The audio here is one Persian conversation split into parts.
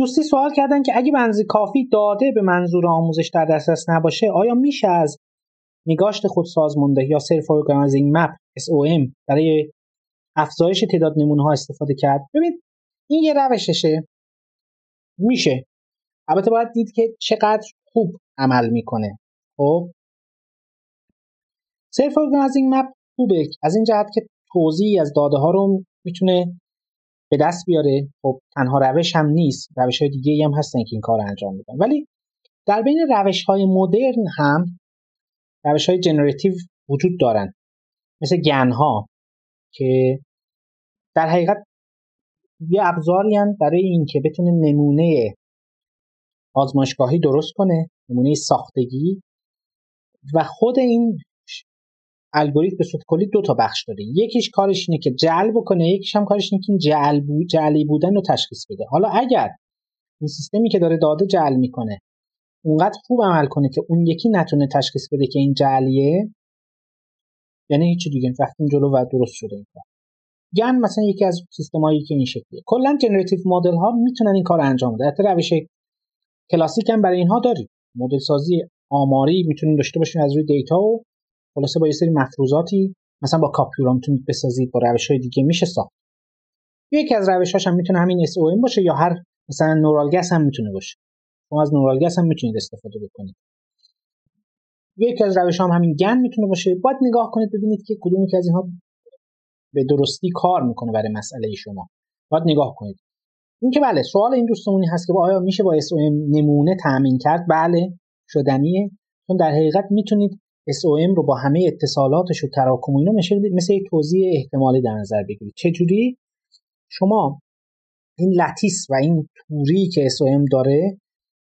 دوستی سوال کردن که اگه بنز کافی داده به منظور آموزش در دسترس نباشه آیا میشه از نگاشت خود سازمانده یا self-organizing map SOM برای افزایش تعداد نمونه ها استفاده کرد؟ ببین این یه روششه. میشه. البته باید دید که چقدر خوب عمل می‌کنه. خب؟ self-organizing map خوبه. از این جهت که توزیعی از داده ها رو می‌تونه به دست بیاره. خب تنها روش هم نیست. روش های دیگه هم هستن که این کار انجام میدن. ولی در بین روش های مدرن هم روش های جنراتیو وجود دارن. مثل گن ها که در حقیقت یه ابزاری برای اینکه بتونه نمونه آزمایشگاهی درست کنه نمونه ساختگی. و خود این الگوریتم به صورت کلی دو تا بخش داره یکیش کارش اینه که جعل بکنه یکیش هم کارش اینه که جعل بود جعلی بودن رو تشخیص بده. حالا اگر این سیستمی که داره داده جعل می‌کنه اونقدر خوب عمل کنه که اون یکی نتونه تشخیص بده که این جعلیه یعنی هیچ دیگه. وقتی جلو و درست شده این کار. گن مثلا یکی از سیستمایی که این شکلیه. کلا جنراتیو مدل ها می‌تونن این کار انجام بده حتی روش کلاسیک هم برای اینها داریم. مدل سازی آماری می‌تونیم داشته باشیم از روی دیتا و خلاصه با یه سری مفروضاتی مثلا با کاپیورا می‌تونید بسازید با روش های دیگه میشه ساخت. یکی از روش هم می‌تونه همین SOM باشه یا هر مثلا نورال گس هم می‌تونه باشه. شما از نورال گس هم می‌تونید استفاده بکنید. یکی از روش هم همین گن می‌تونه باشه. باید نگاه کنید ببینید که کدومی که از اینها به درستی کار می‌کنه برای مسئله شما. باید نگاه کنید. این که بله سوال این دوستمونی هست که با آیا میشه با SOM نمونه تامین کرد؟ بله شدنیه. چون در حقیقت می‌تونید SOM رو با همه اتصالاتش و تراکم اینا مثل یک توضیح احتمالی در نظر بگیرید چجوری شما این لتیس و این توری که SOM داره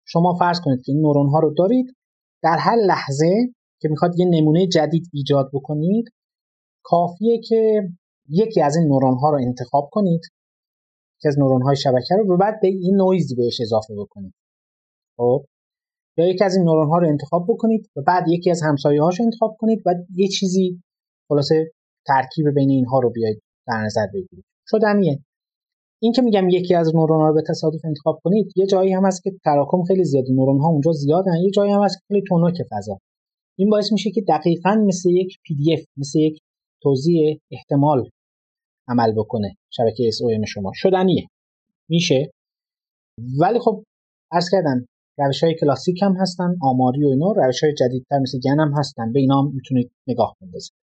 شما فرض کنید که این نورون ها رو دارید در هر لحظه که می‌خواد یه نمونه جدید ایجاد بکنید کافیه که یکی از این نورون ها رو انتخاب کنید یکی از نورون های شبکه رو و بعد به این نویز بهش اضافه بکنید. خب؟ یا یکی از این نورون ها رو انتخاب بکنید و بعد یکی از همسایه هاش انتخاب کنید و یه چیزی خلاصه ترکیب بین اینها رو بیاید در نظر بگیرید. شدنیه. این که میگم یکی از نورون ها رو به تصادف انتخاب کنید یه جایی هم هست که تراکم خیلی زیاده نورون ها اونجا زیادن یه جایی هم هست که خیلی تونک فضا. این باعث میشه که دقیقا مثل یک PDF مثل یک توزیع احتمال عمل بکنه شبکه‌ی شما. شدنیه. میشه. ولی خب عرض کردم روش های کلاسیک هم هستن آماری و اینا روش های جدیدتر مثل GAN هم هستن. به اینا می‌تونید نگاه بندازید.